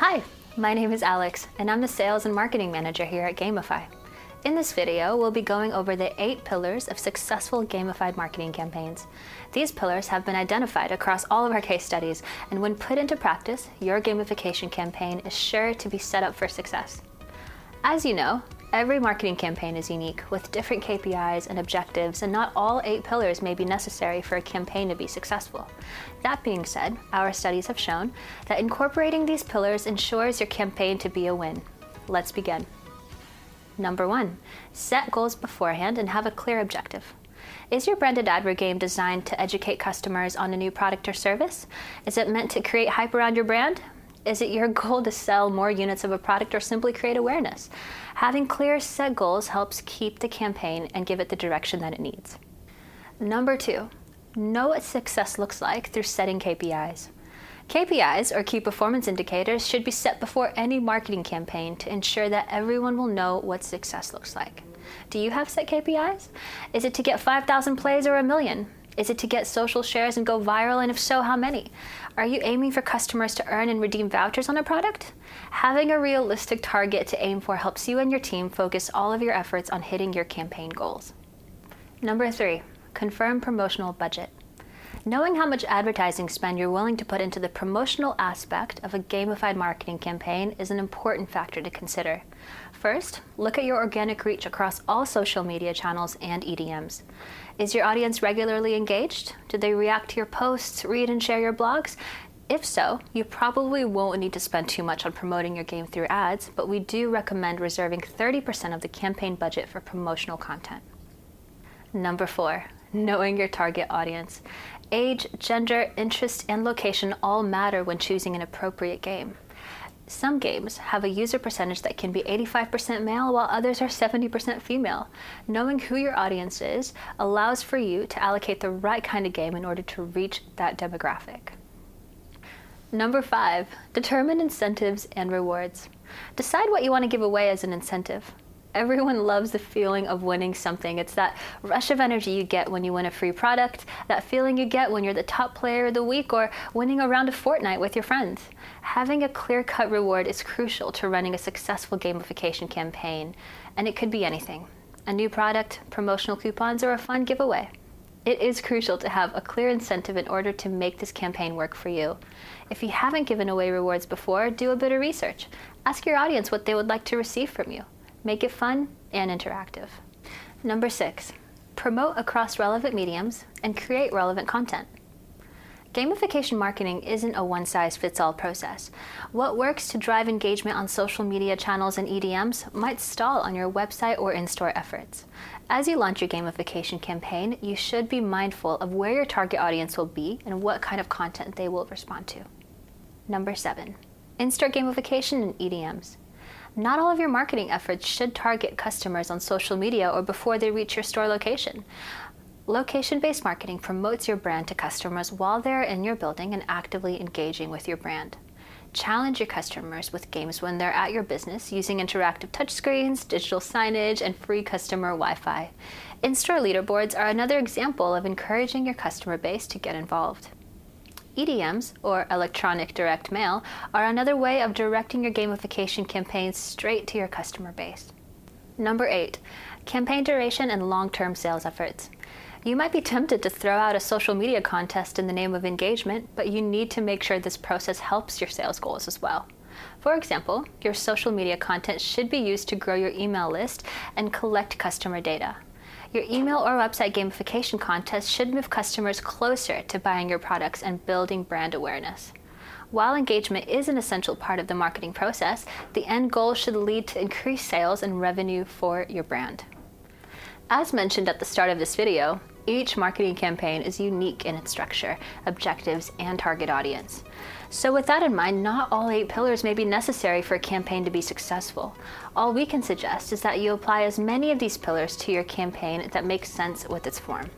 Hi, my name is Alex, and I'm the Sales and Marketing Manager here at Gamify. In this video, we'll be going over the eight pillars of successful gamified marketing campaigns. These pillars have been identified across all of our case studies, and when put into practice, your gamification campaign is sure to be set up for success. As you know, Every marketing campaign is unique with different KPIs and objectives, and not all eight pillars may be necessary for a campaign to be successful. That being said, our studies have shown that incorporating these pillars ensures your campaign to be a win. Let's begin. Number one, set goals beforehand and have a clear objective. Is your branded advergame designed to educate customers on a new product or service? Is it meant to create hype around your brand? Is it your goal to sell more units of a product or simply create awareness? Having clear set goals helps keep the campaign and give it the direction that it needs. Number two, know what success looks like through setting KPIs. KPIs, or key performance indicators, should be set before any marketing campaign to ensure that everyone will know what success looks like. Do you have set KPIs? Is it to get 5,000 plays or a million? Is it to get social shares and go viral? And if so, how many? Are you aiming for customers to earn and redeem vouchers on a product? Having a realistic target to aim for helps you and your team focus all of your efforts on hitting your campaign goals. Number three, confirm promotional budget. Knowing how much advertising spend you're willing to put into the promotional aspect of a gamified marketing campaign is an important factor to consider. First, look at your organic reach across all social media channels and EDMs. Is your audience regularly engaged? Do they react to your posts, read and share your blogs? If so, you probably won't need to spend too much on promoting your game through ads, but we do recommend reserving 30% of the campaign budget for promotional content. Number four, knowing your target audience. Age, gender, interest, and location all matter when choosing an appropriate game. Some games have a user percentage that can be 85% male while others are 70% female. Knowing who your audience is allows for you to allocate the right kind of game in order to reach that demographic. Number five, determine incentives and rewards. Decide what you want to give away as an incentive. Everyone loves the feeling of winning something. It's that rush of energy you get when you win a free product, that feeling you get when you're the top player of the week, or winning a round of Fortnite with your friends. Having a clear cut reward is crucial to running a successful gamification campaign, and it could be anything a new product, promotional coupons, or a fun giveaway. It is crucial to have a clear incentive in order to make this campaign work for you. If you haven't given away rewards before, do a bit of research. Ask your audience what they would like to receive from you. Make it fun and interactive. Number six, promote across relevant mediums and create relevant content. Gamification marketing isn't a one size fits all process. What works to drive engagement on social media channels and EDMs might stall on your website or in store efforts. As you launch your gamification campaign, you should be mindful of where your target audience will be and what kind of content they will respond to. Number seven, in store gamification and EDMs. Not all of your marketing efforts should target customers on social media or before they reach your store location. Location based marketing promotes your brand to customers while they're in your building and actively engaging with your brand. Challenge your customers with games when they're at your business using interactive touchscreens, digital signage, and free customer Wi Fi. In store leaderboards are another example of encouraging your customer base to get involved. EDMs, or electronic direct mail, are another way of directing your gamification campaigns straight to your customer base. Number eight, campaign duration and long term sales efforts. You might be tempted to throw out a social media contest in the name of engagement, but you need to make sure this process helps your sales goals as well. For example, your social media content should be used to grow your email list and collect customer data. Your email or website gamification contest should move customers closer to buying your products and building brand awareness. While engagement is an essential part of the marketing process, the end goal should lead to increased sales and revenue for your brand. As mentioned at the start of this video, each marketing campaign is unique in its structure, objectives, and target audience. So, with that in mind, not all eight pillars may be necessary for a campaign to be successful. All we can suggest is that you apply as many of these pillars to your campaign that makes sense with its form.